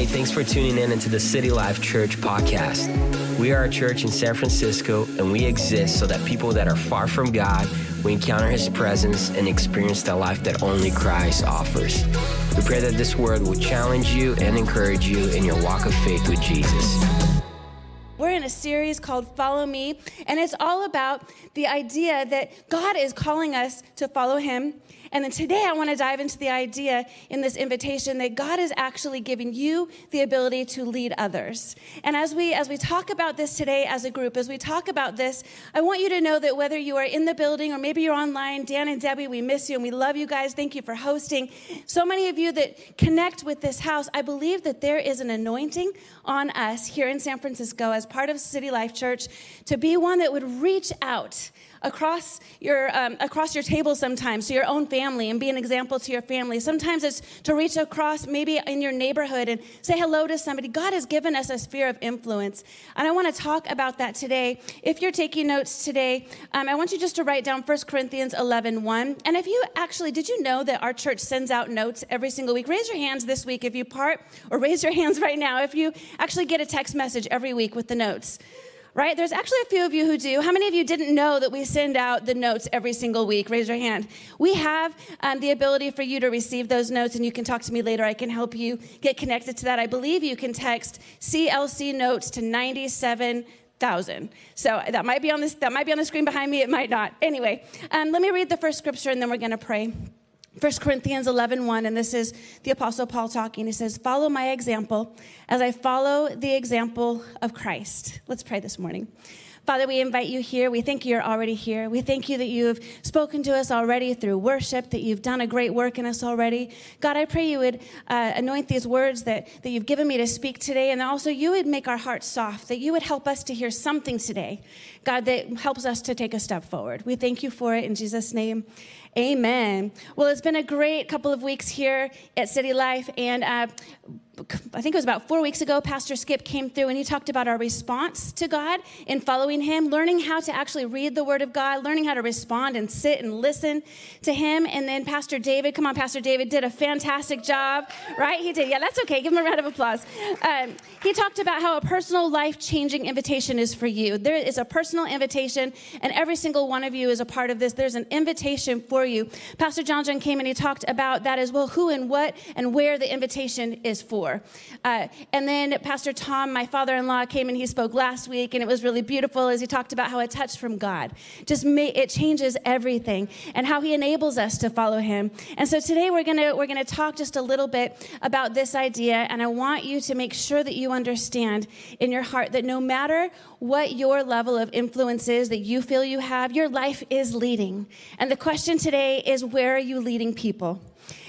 Hey, thanks for tuning in into the City Life Church podcast. We are a church in San Francisco, and we exist so that people that are far from God will encounter His presence and experience the life that only Christ offers. We pray that this word will challenge you and encourage you in your walk of faith with Jesus. We're in a series called Follow Me, and it's all about the idea that God is calling us to follow Him and then today I want to dive into the idea in this invitation that God is actually giving you the ability to lead others. And as we as we talk about this today as a group, as we talk about this, I want you to know that whether you are in the building or maybe you're online, Dan and Debbie, we miss you and we love you guys. Thank you for hosting. So many of you that connect with this house, I believe that there is an anointing on us here in San Francisco as part of City Life Church to be one that would reach out across your, um, across your table sometimes to your own family and be an example to your family. Sometimes it's to reach across maybe in your neighborhood and say hello to somebody. God has given us a sphere of influence. And I want to talk about that today. If you're taking notes today, um, I want you just to write down 1 Corinthians 11 1. And if you actually, did you know that our church sends out notes every single week? Raise your hands this week if you part, or raise your hands right now if you actually get a text message every week with the notes right? There's actually a few of you who do. How many of you didn't know that we send out the notes every single week? Raise your hand. We have um, the ability for you to receive those notes, and you can talk to me later. I can help you get connected to that. I believe you can text CLC notes to 97 thousand. So that might be on this. That might be on the screen behind me. It might not. Anyway, um, let me read the first scripture, and then we're going to pray. 1 Corinthians 11, 1, and this is the Apostle Paul talking. He says, Follow my example as I follow the example of Christ. Let's pray this morning. Father, we invite you here. We thank you you're already here. We thank you that you have spoken to us already through worship, that you've done a great work in us already. God, I pray you would uh, anoint these words that, that you've given me to speak today, and also you would make our hearts soft, that you would help us to hear something today, God, that helps us to take a step forward. We thank you for it in Jesus' name. Amen. Well, it's been a great couple of weeks here at City Life, and uh, I think it was about four weeks ago, Pastor Skip came through and he talked about our response to God in following Him, learning how to actually read the Word of God, learning how to respond and sit and listen to Him. And then Pastor David, come on, Pastor David, did a fantastic job, right? He did. Yeah, that's okay. Give him a round of applause. Um, he talked about how a personal life changing invitation is for you. There is a personal invitation, and every single one of you is a part of this. There's an invitation for you. Pastor John John came and he talked about that as well who and what and where the invitation is for. Uh, and then Pastor Tom, my father in law, came and he spoke last week, and it was really beautiful as he talked about how a touch from God just it changes everything and how he enables us to follow him. And so today we're gonna we're gonna talk just a little bit about this idea, and I want you to make sure that you understand in your heart that no matter what your level of influence is that you feel you have, your life is leading. And the question today is where are you leading people?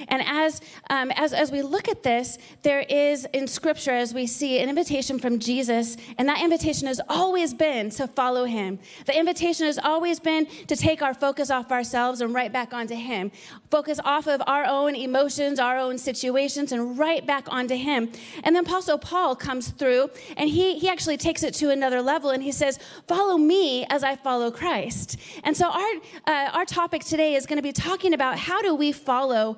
And as, um, as, as we look at this, there is in Scripture, as we see, an invitation from Jesus, and that invitation has always been to follow him. The invitation has always been to take our focus off ourselves and right back onto him. Focus off of our own emotions, our own situations, and right back onto him. And then Apostle Paul comes through, and he, he actually takes it to another level, and he says, Follow me as I follow Christ. And so our, uh, our topic today is going to be talking about how do we follow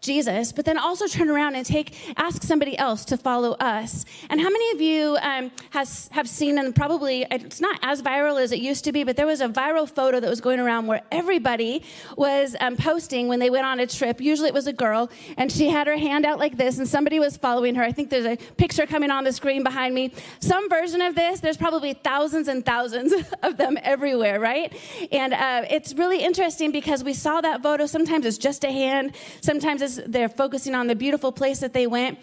Jesus, but then also turn around and take ask somebody else to follow us. And how many of you um, has have seen and probably it's not as viral as it used to be, but there was a viral photo that was going around where everybody was um, posting when they went on a trip. Usually it was a girl, and she had her hand out like this, and somebody was following her. I think there's a picture coming on the screen behind me. Some version of this. There's probably thousands and thousands of them everywhere, right? And uh, it's really interesting because we saw that photo. Sometimes it's just a hand. Sometimes Sometimes they're focusing on the beautiful place that they went.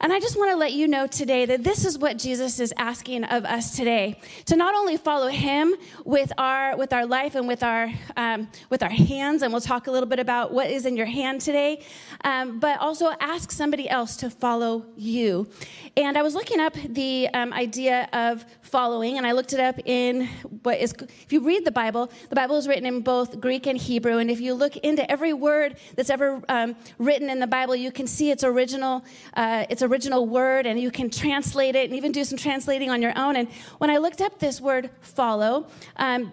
And I just want to let you know today that this is what Jesus is asking of us today to not only follow him with our, with our life and with our, um, with our hands, and we'll talk a little bit about what is in your hand today, um, but also ask somebody else to follow you. And I was looking up the um, idea of following, and I looked it up in what is, if you read the Bible, the Bible is written in both Greek and Hebrew. And if you look into every word that's ever um, written in the Bible, you can see its original, uh, its original word, and you can translate it and even do some translating on your own. And when I looked up this word follow, um,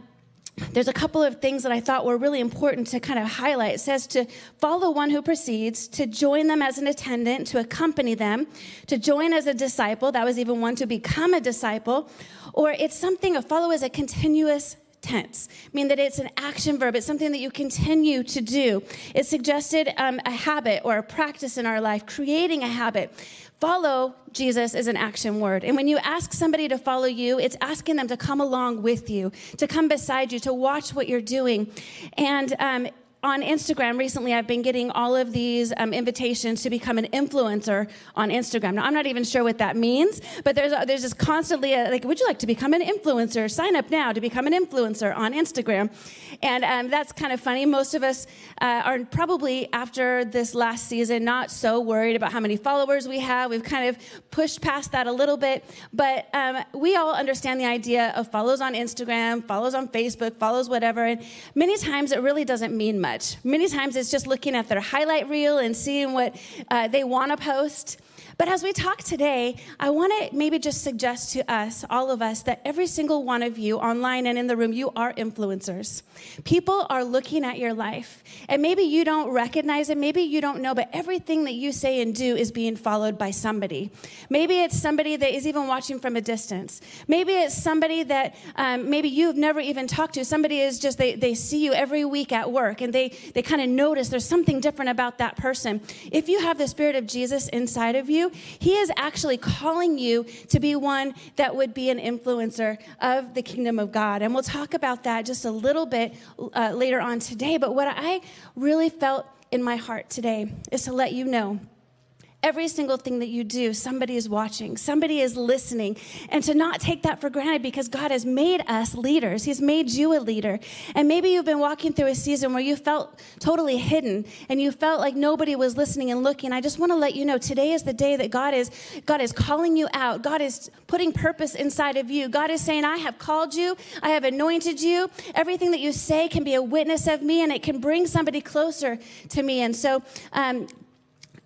there's a couple of things that I thought were really important to kind of highlight. It says to follow one who precedes, to join them as an attendant, to accompany them, to join as a disciple. That was even one to become a disciple. Or it's something, a follow is a continuous tense, mean that it's an action verb. It's something that you continue to do. It suggested um, a habit or a practice in our life, creating a habit. Follow Jesus is an action word. And when you ask somebody to follow you, it's asking them to come along with you, to come beside you, to watch what you're doing. And um, on Instagram recently, I've been getting all of these um, invitations to become an influencer on Instagram. Now, I'm not even sure what that means, but there's a, there's just constantly a, like, would you like to become an influencer? Sign up now to become an influencer on Instagram, and um, that's kind of funny. Most of us uh, are probably after this last season not so worried about how many followers we have. We've kind of pushed past that a little bit, but um, we all understand the idea of follows on Instagram, follows on Facebook, follows whatever, and many times it really doesn't mean much much. Many times it's just looking at their highlight reel and seeing what uh, they want to post. But as we talk today, I want to maybe just suggest to us, all of us, that every single one of you, online and in the room, you are influencers. People are looking at your life. And maybe you don't recognize it, maybe you don't know, but everything that you say and do is being followed by somebody. Maybe it's somebody that is even watching from a distance. Maybe it's somebody that um, maybe you've never even talked to. Somebody is just, they, they see you every week at work and they, they kind of notice there's something different about that person. If you have the Spirit of Jesus inside of you, he is actually calling you to be one that would be an influencer of the kingdom of God. And we'll talk about that just a little bit uh, later on today. But what I really felt in my heart today is to let you know Every single thing that you do, somebody is watching, somebody is listening, and to not take that for granted because God has made us leaders. He's made you a leader. And maybe you've been walking through a season where you felt totally hidden and you felt like nobody was listening and looking. I just want to let you know today is the day that God is God is calling you out. God is putting purpose inside of you. God is saying, "I have called you. I have anointed you. Everything that you say can be a witness of me and it can bring somebody closer to me." And so um,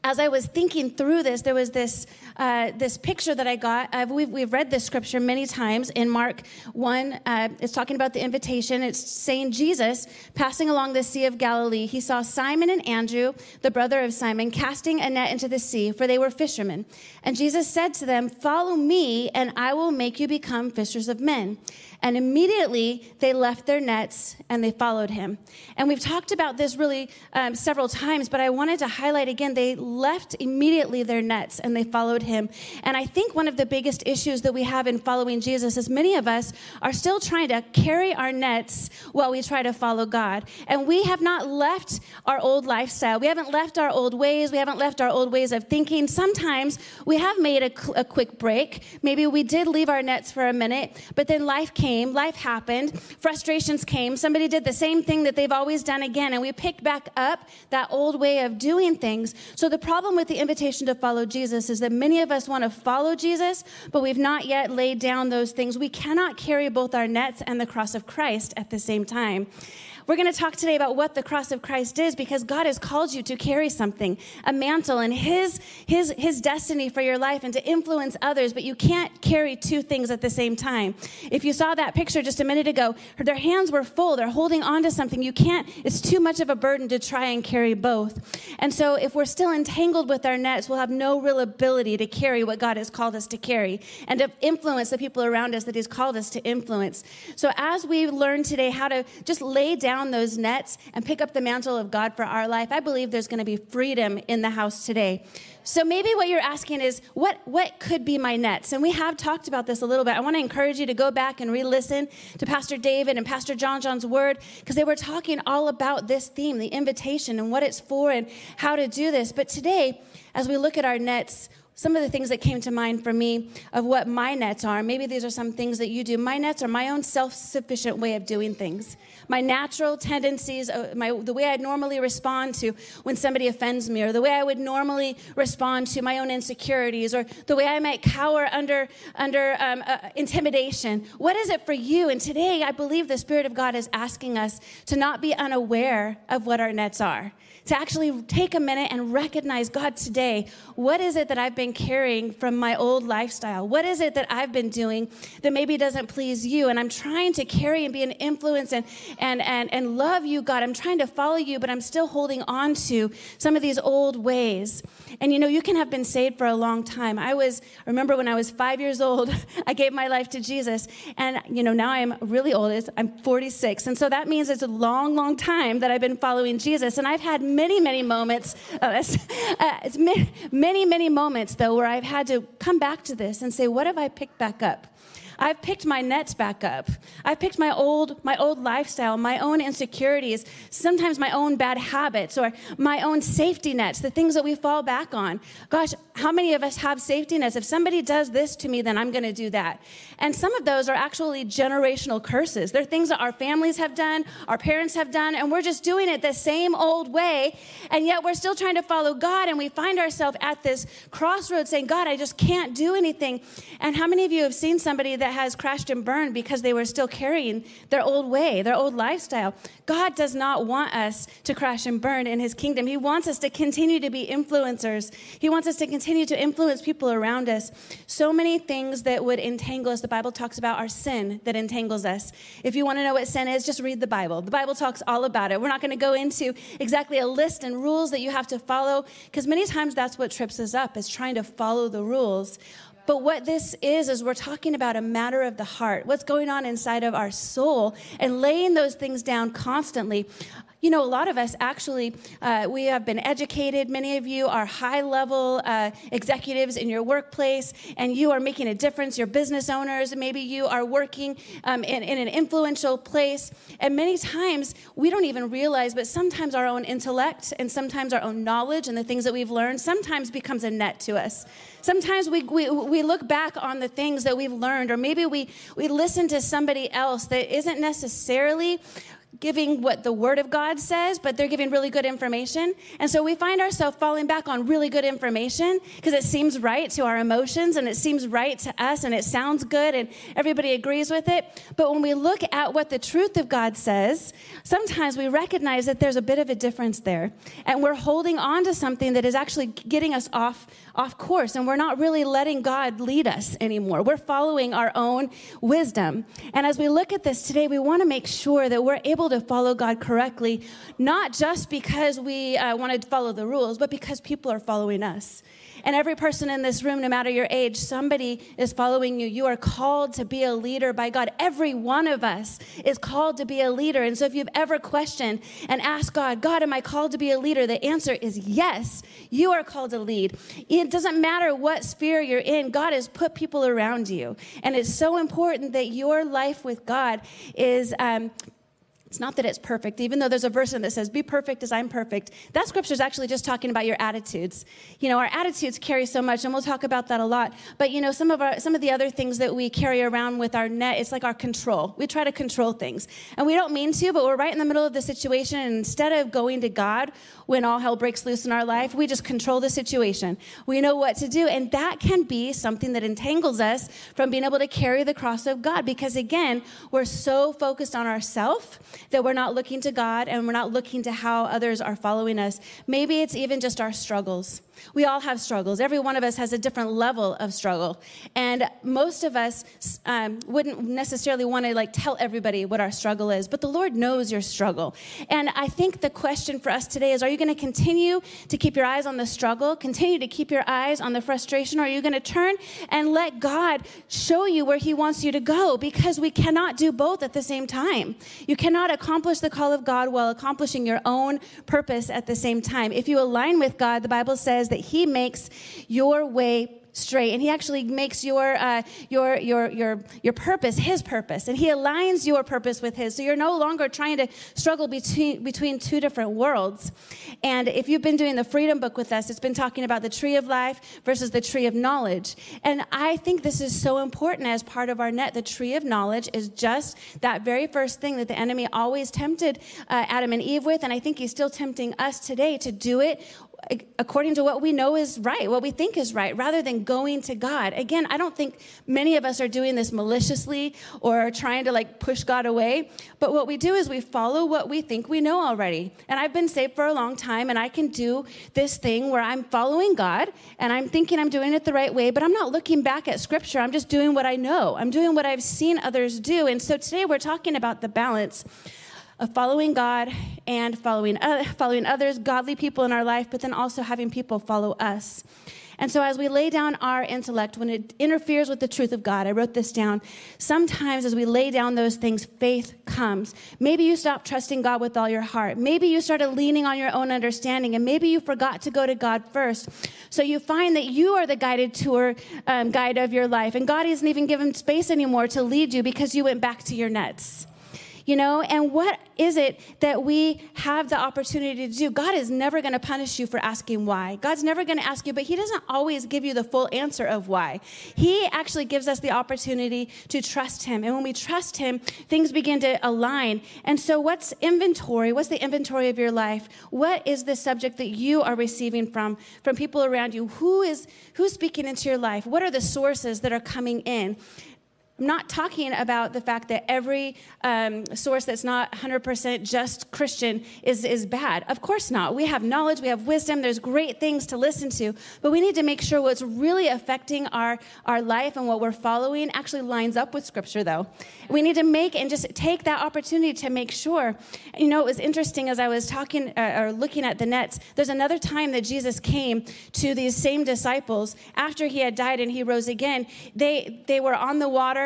as I was thinking through this, there was this, uh, this picture that I got. Uh, we've, we've read this scripture many times in Mark 1. Uh, it's talking about the invitation. It's saying Jesus, passing along the Sea of Galilee, he saw Simon and Andrew, the brother of Simon, casting a net into the sea, for they were fishermen. And Jesus said to them, Follow me, and I will make you become fishers of men. And immediately they left their nets and they followed him. And we've talked about this really um, several times, but I wanted to highlight again they left immediately their nets and they followed him. And I think one of the biggest issues that we have in following Jesus is many of us are still trying to carry our nets while we try to follow God. And we have not left our old lifestyle. We haven't left our old ways. We haven't left our old ways of thinking. Sometimes we have made a, a quick break. Maybe we did leave our nets for a minute, but then life came life happened, frustrations came, somebody did the same thing that they've always done again, and we picked back up that old way of doing things. So the problem with the invitation to follow Jesus is that many of us want to follow Jesus, but we've not yet laid down those things. We cannot carry both our nets and the cross of Christ at the same time. We're going to talk today about what the cross of Christ is because God has called you to carry something, a mantle and his his his destiny for your life and to influence others, but you can't carry two things at the same time. If you saw that picture just a minute ago, their hands were full, they're holding on to something. You can't it's too much of a burden to try and carry both. And so if we're still entangled with our nets, we'll have no real ability to carry what God has called us to carry and to influence the people around us that he's called us to influence. So as we learn today how to just lay down down those nets and pick up the mantle of God for our life, I believe there's going to be freedom in the house today. So maybe what you're asking is, what, what could be my nets? And we have talked about this a little bit. I want to encourage you to go back and re listen to Pastor David and Pastor John John's word because they were talking all about this theme, the invitation, and what it's for and how to do this. But today, as we look at our nets, some of the things that came to mind for me of what my nets are. Maybe these are some things that you do. My nets are my own self sufficient way of doing things. My natural tendencies, uh, my, the way I'd normally respond to when somebody offends me, or the way I would normally respond to my own insecurities, or the way I might cower under, under um, uh, intimidation. What is it for you? And today, I believe the Spirit of God is asking us to not be unaware of what our nets are to actually take a minute and recognize God today, what is it that I've been been carrying from my old lifestyle? What is it that I've been doing that maybe doesn't please you? And I'm trying to carry and be an influence and, and, and, and love you, God. I'm trying to follow you, but I'm still holding on to some of these old ways. And you know, you can have been saved for a long time. I was, I remember when I was five years old, I gave my life to Jesus. And you know, now I'm really old. I'm 46. And so that means it's a long, long time that I've been following Jesus. And I've had many, many moments, uh, uh, many, many moments though, where I've had to come back to this and say, what have I picked back up? I've picked my nets back up. I've picked my old, my old lifestyle, my own insecurities, sometimes my own bad habits or my own safety nets, the things that we fall back on. Gosh, how many of us have safety nets? If somebody does this to me, then I'm going to do that. And some of those are actually generational curses. They're things that our families have done, our parents have done, and we're just doing it the same old way. And yet we're still trying to follow God, and we find ourselves at this crossroads saying, God, I just can't do anything. And how many of you have seen somebody that has crashed and burned because they were still carrying their old way, their old lifestyle. God does not want us to crash and burn in His kingdom. He wants us to continue to be influencers. He wants us to continue to influence people around us. So many things that would entangle us. The Bible talks about our sin that entangles us. If you want to know what sin is, just read the Bible. The Bible talks all about it. We're not going to go into exactly a list and rules that you have to follow because many times that's what trips us up is trying to follow the rules. But what this is, is we're talking about a matter of the heart, what's going on inside of our soul, and laying those things down constantly. You know, a lot of us actually, uh, we have been educated. Many of you are high level uh, executives in your workplace, and you are making a difference. You're business owners. Maybe you are working um, in, in an influential place. And many times, we don't even realize, but sometimes our own intellect and sometimes our own knowledge and the things that we've learned sometimes becomes a net to us. Sometimes we, we, we look back on the things that we've learned, or maybe we, we listen to somebody else that isn't necessarily giving what the Word of God says, but they're giving really good information. And so we find ourselves falling back on really good information because it seems right to our emotions and it seems right to us and it sounds good and everybody agrees with it. But when we look at what the truth of God says, sometimes we recognize that there's a bit of a difference there. And we're holding on to something that is actually getting us off, off course and we're not really letting God lead us anymore. We're following our own wisdom. And as we look at this today, we want to make sure that we're able to follow God correctly, not just because we uh, want to follow the rules, but because people are following us. And every person in this room, no matter your age, somebody is following you. You are called to be a leader by God. Every one of us is called to be a leader. And so if you've ever questioned and asked God, God, am I called to be a leader? The answer is yes, you are called to lead. It doesn't matter what sphere you're in, God has put people around you. And it's so important that your life with God is um, it's not that it's perfect, even though there's a verse in that says, Be perfect as I'm perfect. That scripture is actually just talking about your attitudes. You know, our attitudes carry so much, and we'll talk about that a lot. But you know, some of our some of the other things that we carry around with our net, it's like our control. We try to control things. And we don't mean to, but we're right in the middle of the situation, and instead of going to God when all hell breaks loose in our life, we just control the situation. We know what to do. And that can be something that entangles us from being able to carry the cross of God. Because again, we're so focused on ourselves that we're not looking to God and we're not looking to how others are following us. Maybe it's even just our struggles. We all have struggles. Every one of us has a different level of struggle. And most of us um, wouldn't necessarily want to like tell everybody what our struggle is, but the Lord knows your struggle. And I think the question for us today is are you going to continue to keep your eyes on the struggle, continue to keep your eyes on the frustration, or are you going to turn and let God show you where He wants you to go? Because we cannot do both at the same time. You cannot accomplish the call of God while accomplishing your own purpose at the same time. If you align with God, the Bible says that He makes your way straight and he actually makes your uh, your your your your purpose his purpose and he aligns your purpose with his. So you're no longer trying to struggle between between two different worlds. And if you've been doing the freedom book with us it's been talking about the tree of life versus the tree of knowledge. And i think this is so important as part of our net. The tree of knowledge is just that very first thing that the enemy always tempted uh, adam and eve with and i think he's still tempting us today to do it according to what we know is right, what we think is right, rather than going to God. Again, I don't think many of us are doing this maliciously or trying to like push God away, but what we do is we follow what we think we know already. And I've been saved for a long time, and I can do this thing where I'm following God and I'm thinking I'm doing it the right way, but I'm not looking back at scripture. I'm just doing what I know, I'm doing what I've seen others do. And so today we're talking about the balance of following God and following, uh, following others, godly people in our life, but then also having people follow us. And so, as we lay down our intellect, when it interferes with the truth of God, I wrote this down. Sometimes, as we lay down those things, faith comes. Maybe you stopped trusting God with all your heart. Maybe you started leaning on your own understanding, and maybe you forgot to go to God first. So, you find that you are the guided tour um, guide of your life, and God isn't even given space anymore to lead you because you went back to your nets you know? And what is it that we have the opportunity to do? God is never going to punish you for asking why. God's never going to ask you, but He doesn't always give you the full answer of why. He actually gives us the opportunity to trust Him. And when we trust Him, things begin to align. And so, what's inventory? What's the inventory of your life? What is the subject that you are receiving from from people around you? Who is who's speaking into your life? What are the sources that are coming in? I'm not talking about the fact that every um, source that's not 100% just Christian is, is bad. Of course not. We have knowledge, we have wisdom, there's great things to listen to, but we need to make sure what's really affecting our, our life and what we're following actually lines up with Scripture, though. We need to make and just take that opportunity to make sure. You know, it was interesting as I was talking uh, or looking at the nets, there's another time that Jesus came to these same disciples after he had died and he rose again. They, they were on the water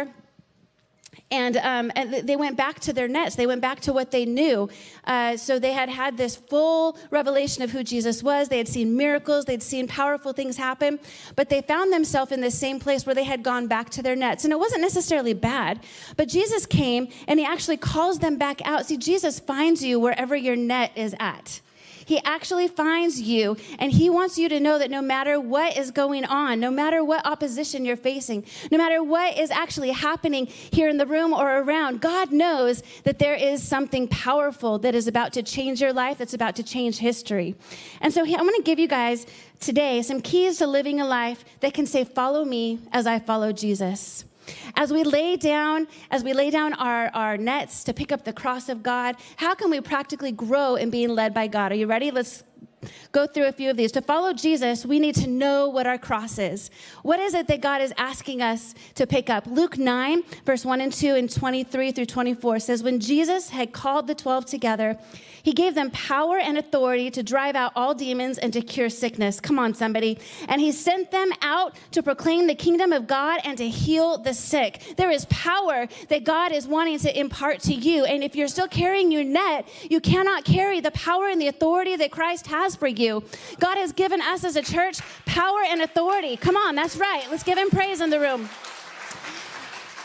and, um, and they went back to their nets. They went back to what they knew. Uh, so they had had this full revelation of who Jesus was. They had seen miracles. They'd seen powerful things happen. But they found themselves in the same place where they had gone back to their nets. And it wasn't necessarily bad. But Jesus came and he actually calls them back out. See, Jesus finds you wherever your net is at. He actually finds you and He wants you to know that no matter what is going on, no matter what opposition you're facing, no matter what is actually happening here in the room or around, God knows that there is something powerful that is about to change your life, that's about to change history. And so I'm going to give you guys today some keys to living a life that can say, Follow me as I follow Jesus. As we lay down, as we lay down our, our nets to pick up the cross of God, how can we practically grow in being led by God? Are you ready? Let's go through a few of these. To follow Jesus, we need to know what our cross is. What is it that God is asking us to pick up? Luke 9, verse 1 and 2 and 23 through 24 says, When Jesus had called the 12 together, he gave them power and authority to drive out all demons and to cure sickness. Come on, somebody. And he sent them out to proclaim the kingdom of God and to heal the sick. There is power that God is wanting to impart to you. And if you're still carrying your net, you cannot carry the power and the authority that Christ has for you. God has given us as a church power and authority. Come on, that's right. Let's give him praise in the room.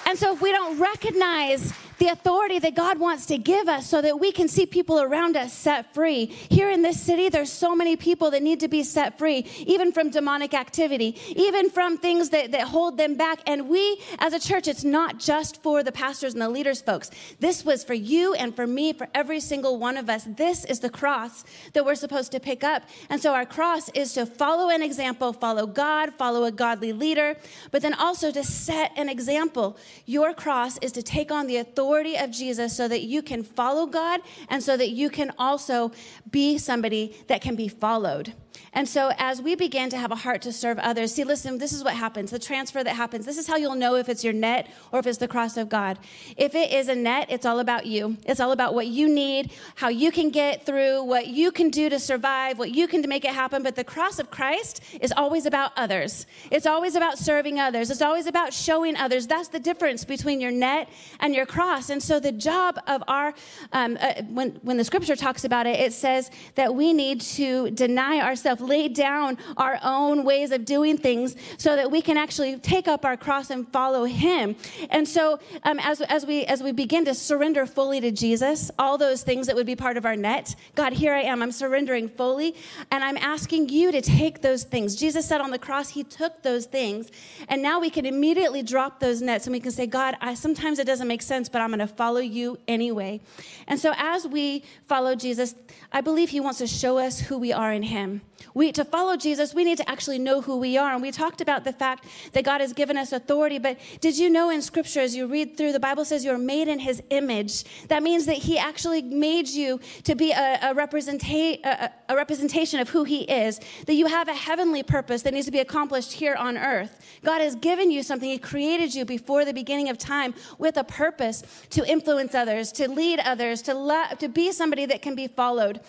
And so if we don't recognize the authority that God wants to give us so that we can see people around us set free. Here in this city, there's so many people that need to be set free, even from demonic activity, even from things that, that hold them back. And we, as a church, it's not just for the pastors and the leaders, folks. This was for you and for me, for every single one of us. This is the cross that we're supposed to pick up. And so our cross is to follow an example, follow God, follow a godly leader, but then also to set an example. Your cross is to take on the authority authority of Jesus so that you can follow God and so that you can also be somebody that can be followed. And so, as we begin to have a heart to serve others, see, listen, this is what happens the transfer that happens. This is how you'll know if it's your net or if it's the cross of God. If it is a net, it's all about you. It's all about what you need, how you can get through, what you can do to survive, what you can to make it happen. But the cross of Christ is always about others. It's always about serving others. It's always about showing others. That's the difference between your net and your cross. And so, the job of our, um, uh, when, when the scripture talks about it, it says that we need to deny ourselves lay down our own ways of doing things so that we can actually take up our cross and follow him. And so um, as, as, we, as we begin to surrender fully to Jesus, all those things that would be part of our net, God, here I am, I'm surrendering fully, and I'm asking you to take those things. Jesus said on the cross, he took those things, and now we can immediately drop those nets and we can say, God, I, sometimes it doesn't make sense, but I'm going to follow you anyway. And so as we follow Jesus, I believe he wants to show us who we are in him. We, to follow Jesus, we need to actually know who we are. And we talked about the fact that God has given us authority. But did you know in Scripture, as you read through, the Bible says you're made in His image? That means that He actually made you to be a, a, representa- a, a representation of who He is, that you have a heavenly purpose that needs to be accomplished here on earth. God has given you something, He created you before the beginning of time with a purpose to influence others, to lead others, to, lo- to be somebody that can be followed.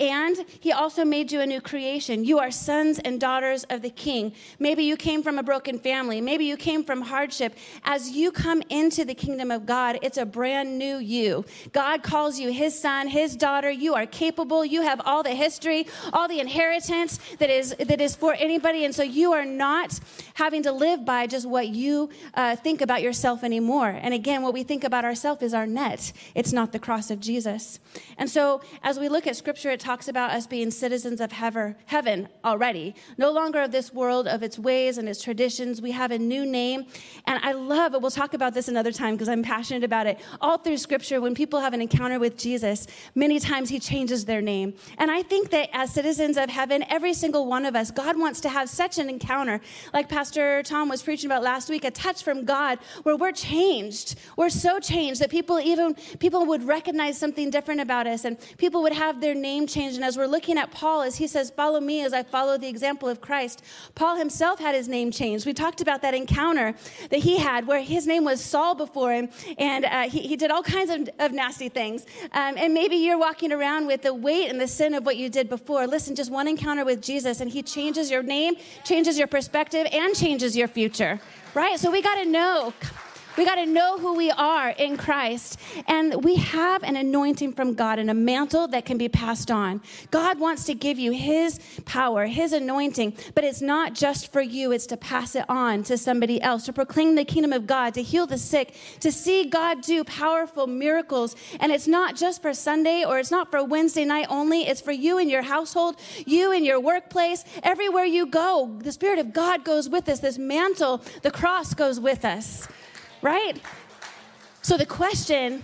And He also made you a new creation. You are sons and daughters of the King. Maybe you came from a broken family. Maybe you came from hardship. As you come into the kingdom of God, it's a brand new you. God calls you His son, His daughter. You are capable. You have all the history, all the inheritance that is that is for anybody. And so you are not having to live by just what you uh, think about yourself anymore. And again, what we think about ourselves is our net. It's not the cross of Jesus. And so as we look at Scripture, it talks about us being citizens of heaven already, no longer of this world, of its ways and its traditions. We have a new name. And I love it. We'll talk about this another time because I'm passionate about it. All through Scripture, when people have an encounter with Jesus, many times He changes their name. And I think that as citizens of heaven, every single one of us, God wants to have such an encounter, like Pastor Tom was preaching about last week, a touch from God where we're changed. We're so changed that people even people would recognize something different about us and people would have their name changed. And as we're looking at Paul, as he says, Follow me as I follow the example of Christ, Paul himself had his name changed. We talked about that encounter that he had where his name was Saul before him, and uh, he, he, did all kinds of, of nasty things. Um, and maybe you're walking around with the weight and the sin of what you did before. Listen, just one encounter with Jesus, and he changes your name, changes your perspective, and changes your future, right? So we got to know. We got to know who we are in Christ. And we have an anointing from God and a mantle that can be passed on. God wants to give you His power, His anointing, but it's not just for you, it's to pass it on to somebody else, to proclaim the kingdom of God, to heal the sick, to see God do powerful miracles. And it's not just for Sunday or it's not for Wednesday night only, it's for you in your household, you in your workplace, everywhere you go. The Spirit of God goes with us. This mantle, the cross goes with us right? So the question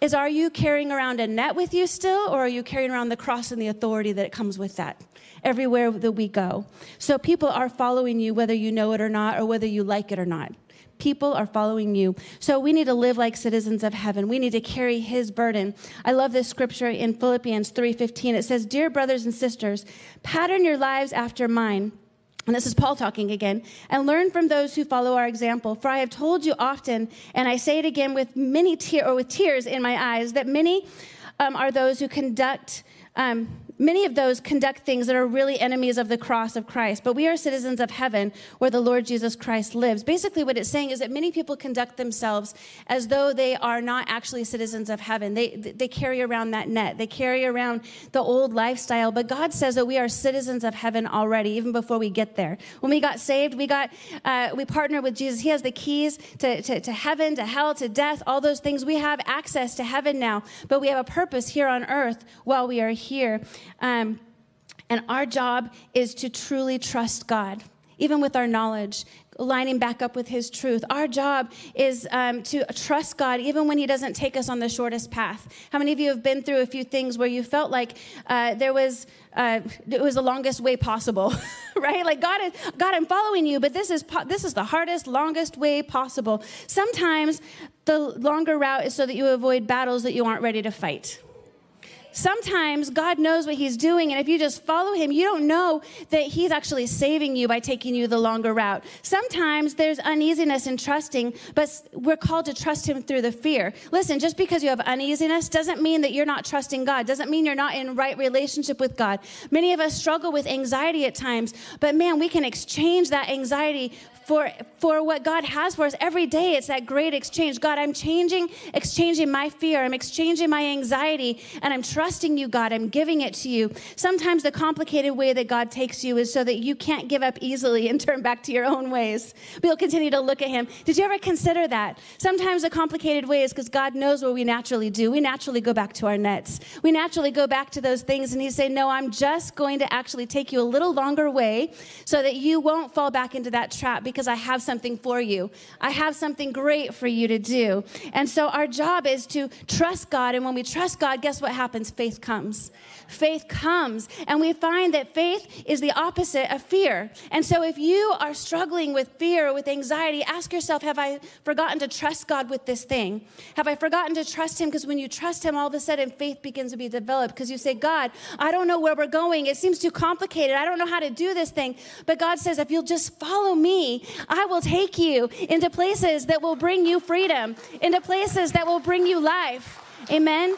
is are you carrying around a net with you still, or are you carrying around the cross and the authority that it comes with that everywhere that we go? So people are following you whether you know it or not, or whether you like it or not. People are following you. So we need to live like citizens of heaven. We need to carry his burden. I love this scripture in Philippians 3:15. It says, "Dear brothers and sisters, pattern your lives after mine." And this is Paul talking again, and learn from those who follow our example. For I have told you often, and I say it again with many tear or with tears in my eyes, that many um, are those who conduct um, many of those conduct things that are really enemies of the cross of Christ, but we are citizens of heaven where the Lord Jesus Christ lives. Basically, what it's saying is that many people conduct themselves as though they are not actually citizens of heaven. They, they carry around that net, they carry around the old lifestyle, but God says that we are citizens of heaven already, even before we get there. When we got saved, we got, uh, we partnered with Jesus. He has the keys to, to, to heaven, to hell, to death, all those things. We have access to heaven now, but we have a purpose here on earth while we are here. Um, and our job is to truly trust God, even with our knowledge, lining back up with His truth. Our job is um, to trust God, even when He doesn't take us on the shortest path. How many of you have been through a few things where you felt like uh, there was uh, it was the longest way possible, right? Like God, is, God, I'm following you, but this is po- this is the hardest, longest way possible. Sometimes the longer route is so that you avoid battles that you aren't ready to fight. Sometimes God knows what He's doing, and if you just follow Him, you don't know that He's actually saving you by taking you the longer route. Sometimes there's uneasiness in trusting, but we're called to trust Him through the fear. Listen, just because you have uneasiness doesn't mean that you're not trusting God, doesn't mean you're not in right relationship with God. Many of us struggle with anxiety at times, but man, we can exchange that anxiety for, for what God has for us every day. It's that great exchange. God, I'm changing, exchanging my fear. I'm exchanging my anxiety, and I'm trusting you, God. I'm giving it to you. Sometimes the complicated way that God takes you is so that you can't give up easily and turn back to your own ways. You'll continue to look at Him. Did you ever consider that? Sometimes the complicated way is because God knows what we naturally do. We naturally go back to our nets. We naturally go back to those things, and he saying, No, I'm just going to actually take you a little longer way so that you won't fall back into that trap because I have something for you. I have something great for you to do. And so our job is to trust God. And when we trust God, guess what happens? Faith comes faith comes. And we find that faith is the opposite of fear. And so if you are struggling with fear with anxiety, ask yourself Have I forgotten to trust God with this thing? Have I forgotten to trust Him? Because when you trust Him, all of a sudden faith begins to be developed because you say, God, I don't know where we're going. It seems too complicated. I don't know how to do this thing. But God says, If you'll just follow me, I will take you into places that will bring you freedom, into places that will bring you life. Amen.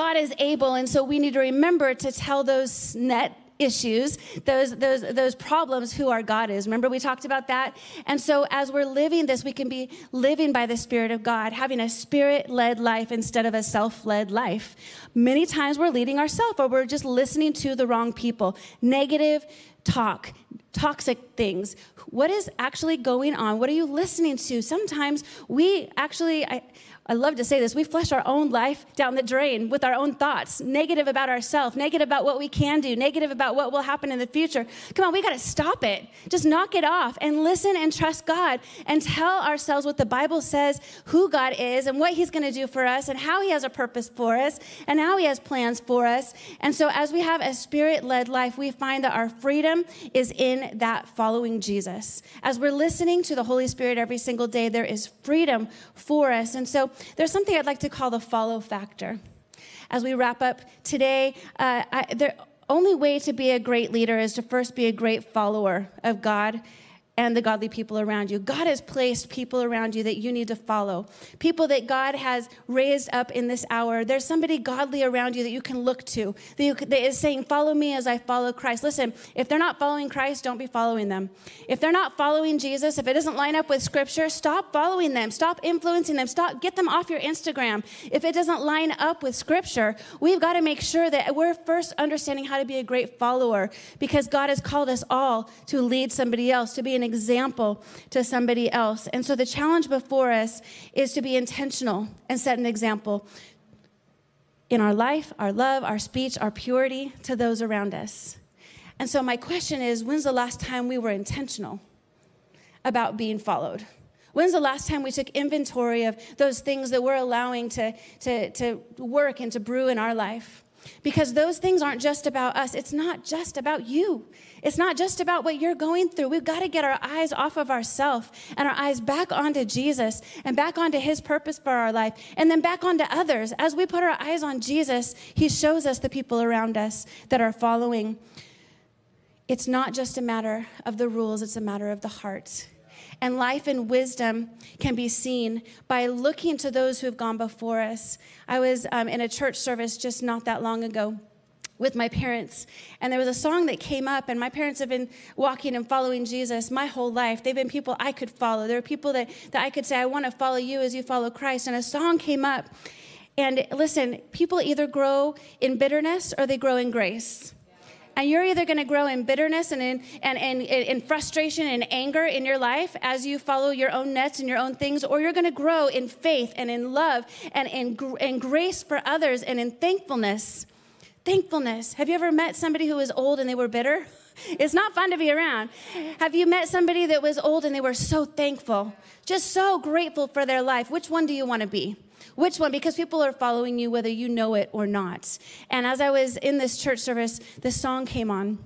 God is able, and so we need to remember to tell those net issues, those, those, those problems, who our God is. Remember, we talked about that? And so, as we're living this, we can be living by the Spirit of God, having a spirit led life instead of a self led life. Many times we're leading ourselves, or we're just listening to the wrong people. Negative talk, toxic things. What is actually going on? What are you listening to? Sometimes we actually, I, I love to say this, we flush our own life down the drain with our own thoughts, negative about ourselves, negative about what we can do, negative about what will happen in the future. Come on, we got to stop it. Just knock it off and listen and trust God and tell ourselves what the Bible says, who God is and what He's going to do for us and how He has a purpose for us and how He has plans for us. And so, as we have a spirit led life, we find that our freedom is in that following Jesus. As we're listening to the Holy Spirit every single day, there is freedom for us. And so, there's something I'd like to call the follow factor. As we wrap up today, uh, I, the only way to be a great leader is to first be a great follower of God and the godly people around you. God has placed people around you that you need to follow. People that God has raised up in this hour. There's somebody godly around you that you can look to, that, you, that is saying, Follow me as I follow Christ. Listen, if they're not following Christ, don't be following them. If they're not following Jesus, if it doesn't line up with Scripture, stop following them. Stop influencing them. Stop, get them off your Instagram. If it doesn't line up with Scripture, we've got to make sure that we're first understanding how to be a great follower because God has called us all to lead somebody else, to be an example to somebody else. And so the challenge before us is to be intentional and set an example in our life, our love, our speech, our purity to those around us. And so my question is when's the last time we were intentional about being followed? When's the last time we took inventory of those things that we're allowing to, to, to work and to brew in our life? Because those things aren't just about us. It's not just about you. It's not just about what you're going through. We've got to get our eyes off of ourselves and our eyes back onto Jesus and back onto his purpose for our life and then back onto others. As we put our eyes on Jesus, he shows us the people around us that are following. It's not just a matter of the rules, it's a matter of the heart. And life and wisdom can be seen by looking to those who have gone before us. I was um, in a church service just not that long ago with my parents. And there was a song that came up, and my parents have been walking and following Jesus my whole life. They've been people I could follow. There are people that, that I could say, I want to follow you as you follow Christ. And a song came up. And listen, people either grow in bitterness or they grow in grace. And you're either going to grow in bitterness and in, and, and, in frustration and anger in your life as you follow your own nets and your own things, or you're going to grow in faith and in love and in, in grace for others and in thankfulness. Thankfulness. Have you ever met somebody who was old and they were bitter? It's not fun to be around. Have you met somebody that was old and they were so thankful, just so grateful for their life? Which one do you want to be? Which one? Because people are following you whether you know it or not. And as I was in this church service, the song came on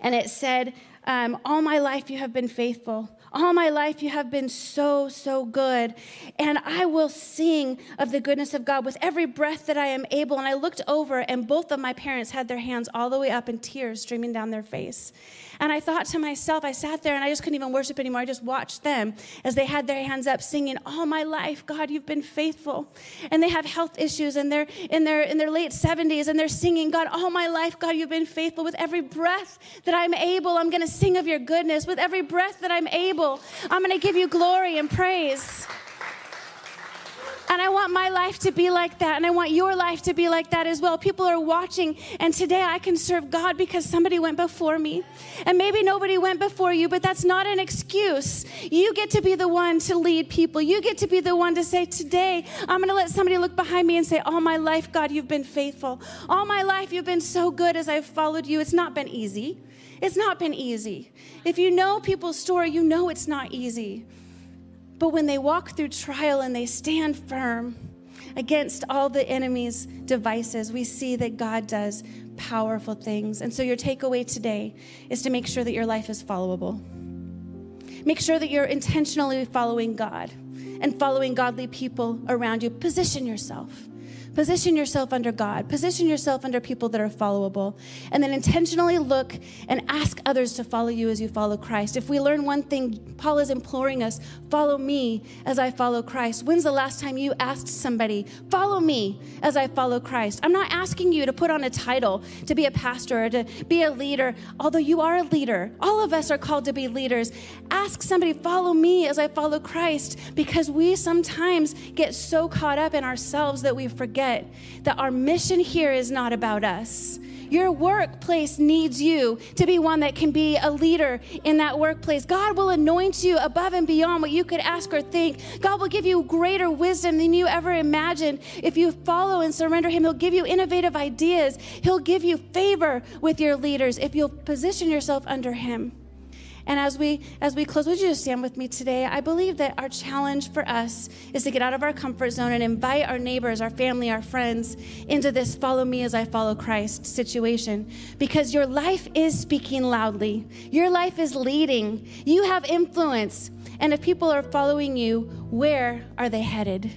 and it said, um, All my life you have been faithful. All my life, you have been so, so good. And I will sing of the goodness of God with every breath that I am able. And I looked over, and both of my parents had their hands all the way up and tears streaming down their face. And I thought to myself, I sat there and I just couldn't even worship anymore. I just watched them as they had their hands up singing, All my life, God, you've been faithful. And they have health issues and they're in their, in their late 70s and they're singing, God, all my life, God, you've been faithful. With every breath that I'm able, I'm going to sing of your goodness. With every breath that I'm able, I'm going to give you glory and praise. And I want my life to be like that. And I want your life to be like that as well. People are watching. And today I can serve God because somebody went before me. And maybe nobody went before you, but that's not an excuse. You get to be the one to lead people. You get to be the one to say, Today, I'm going to let somebody look behind me and say, All my life, God, you've been faithful. All my life, you've been so good as I've followed you. It's not been easy. It's not been easy. If you know people's story, you know it's not easy. But when they walk through trial and they stand firm against all the enemy's devices, we see that God does powerful things. And so, your takeaway today is to make sure that your life is followable. Make sure that you're intentionally following God and following godly people around you. Position yourself. Position yourself under God. Position yourself under people that are followable. And then intentionally look and ask others to follow you as you follow Christ. If we learn one thing, Paul is imploring us follow me as I follow Christ. When's the last time you asked somebody, follow me as I follow Christ? I'm not asking you to put on a title to be a pastor or to be a leader, although you are a leader. All of us are called to be leaders. Ask somebody, follow me as I follow Christ, because we sometimes get so caught up in ourselves that we forget forget that our mission here is not about us. Your workplace needs you to be one that can be a leader in that workplace. God will anoint you above and beyond what you could ask or think. God will give you greater wisdom than you ever imagined. If you follow and surrender Him, He'll give you innovative ideas. He'll give you favor with your leaders if you'll position yourself under Him. And as we as we close, would you just stand with me today? I believe that our challenge for us is to get out of our comfort zone and invite our neighbors, our family, our friends into this follow me as I follow Christ situation. Because your life is speaking loudly. Your life is leading. You have influence. And if people are following you, where are they headed?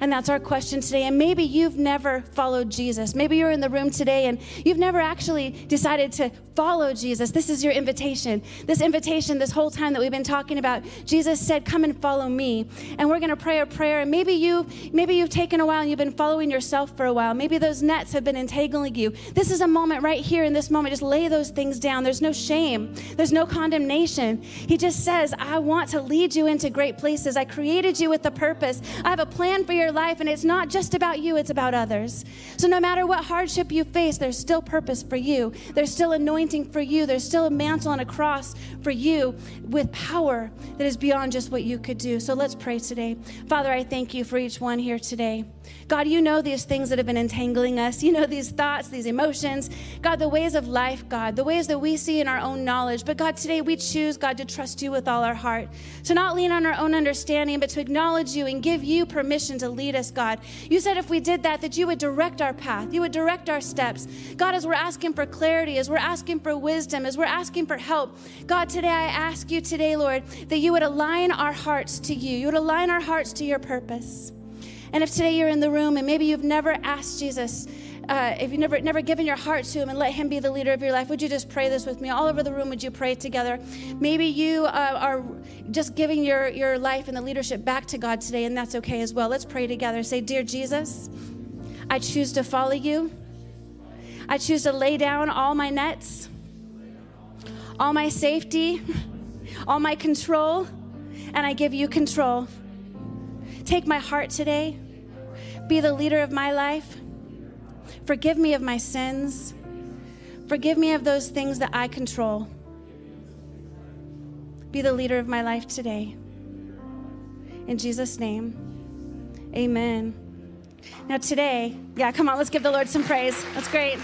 And that's our question today. And maybe you've never followed Jesus. Maybe you're in the room today and you've never actually decided to follow Jesus. This is your invitation. This invitation, this whole time that we've been talking about, Jesus said, "Come and follow me." And we're going to pray a prayer. And maybe you, maybe you've taken a while and you've been following yourself for a while. Maybe those nets have been entangling you. This is a moment right here in this moment. Just lay those things down. There's no shame. There's no condemnation. He just says, "I want to lead you into great places. I created you with a purpose. I have a plan for your life, and it's not just about you, it's about others. So, no matter what hardship you face, there's still purpose for you. There's still anointing for you. There's still a mantle and a cross for you with power that is beyond just what you could do. So, let's pray today. Father, I thank you for each one here today. God, you know these things that have been entangling us. You know these thoughts, these emotions. God, the ways of life, God, the ways that we see in our own knowledge. But God, today we choose, God, to trust you with all our heart, to not lean on our own understanding, but to acknowledge you and give you permission to lead us, God. You said if we did that, that you would direct our path, you would direct our steps. God, as we're asking for clarity, as we're asking for wisdom, as we're asking for help, God, today I ask you today, Lord, that you would align our hearts to you. You would align our hearts to your purpose. And if today you're in the room and maybe you've never asked Jesus, uh, if you've never, never given your heart to Him and let Him be the leader of your life, would you just pray this with me? All over the room, would you pray together? Maybe you uh, are just giving your, your life and the leadership back to God today, and that's okay as well. Let's pray together. Say, Dear Jesus, I choose to follow you. I choose to lay down all my nets, all my safety, all my control, and I give you control. Take my heart today. Be the leader of my life. Forgive me of my sins. Forgive me of those things that I control. Be the leader of my life today. In Jesus' name, amen. Now, today, yeah, come on, let's give the Lord some praise. That's great.